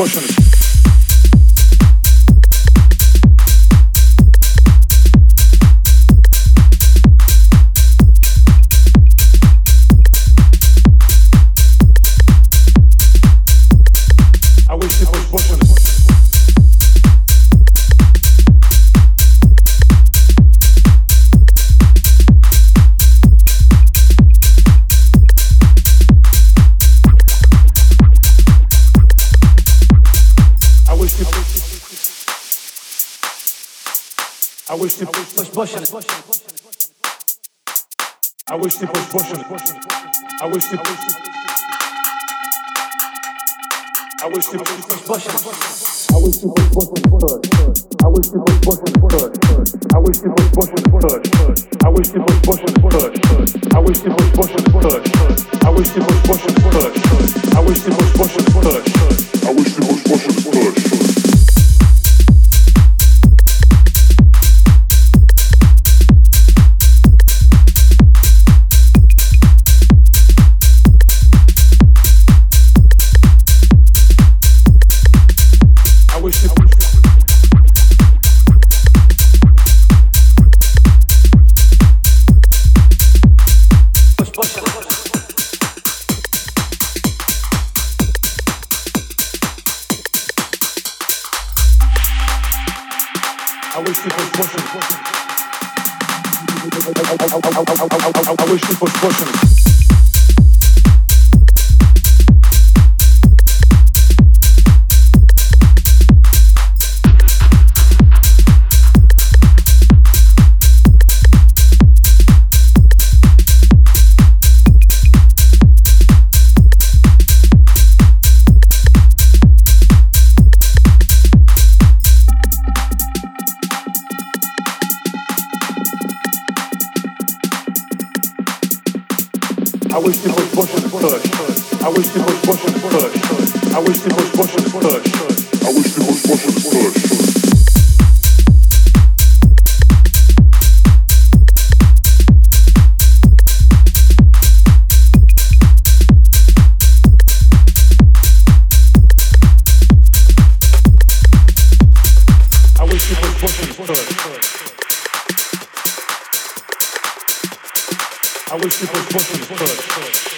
pushing. I wish push push on it. I wish they push push on it. I wish they I wish they push push it. I wish they push push it. I wish they push push. I wish they push push. I wish they push push. I wish they push push. I wish they push push. I wish they push push. I wish they push push I wish it was Bush and Kush. I wish it was Bush and Kush. I wish it was Bush and Kush. I wish it was Bush and Kush. Hood.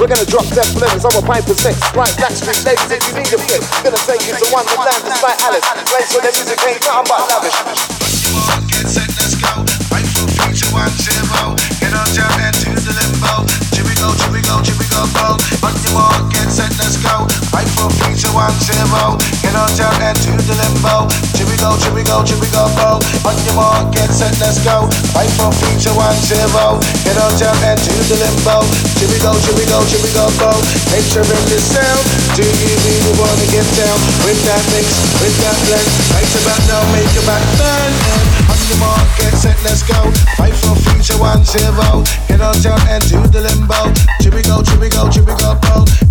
We're gonna drop dead flavors a pipe to six. Right, Blackstreet ladies, if you need a fix. Gonna take you to Wonderland, despite Alice. Place where the music ain't nothing but lavish. Get set, let's go. Right for future one zero. Get on jump into the limbo. We go, we go, we go, go. One zero. Get on jump into the limbo. Here go, here go, here go, go. On your mark, get set, let's go. Right for future one zero. Get on jump into the limbo. Here we go, here go, here we go, go. Picturing this sound. Do you really wanna get down with that mix, with that blend? Right about now, make your back burn. On your mark, get set, let's go. Fight for future one zero. Get on down and do the limbo. Here go, here go, here go, go.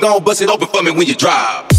Gon' bust it open for me when you drive.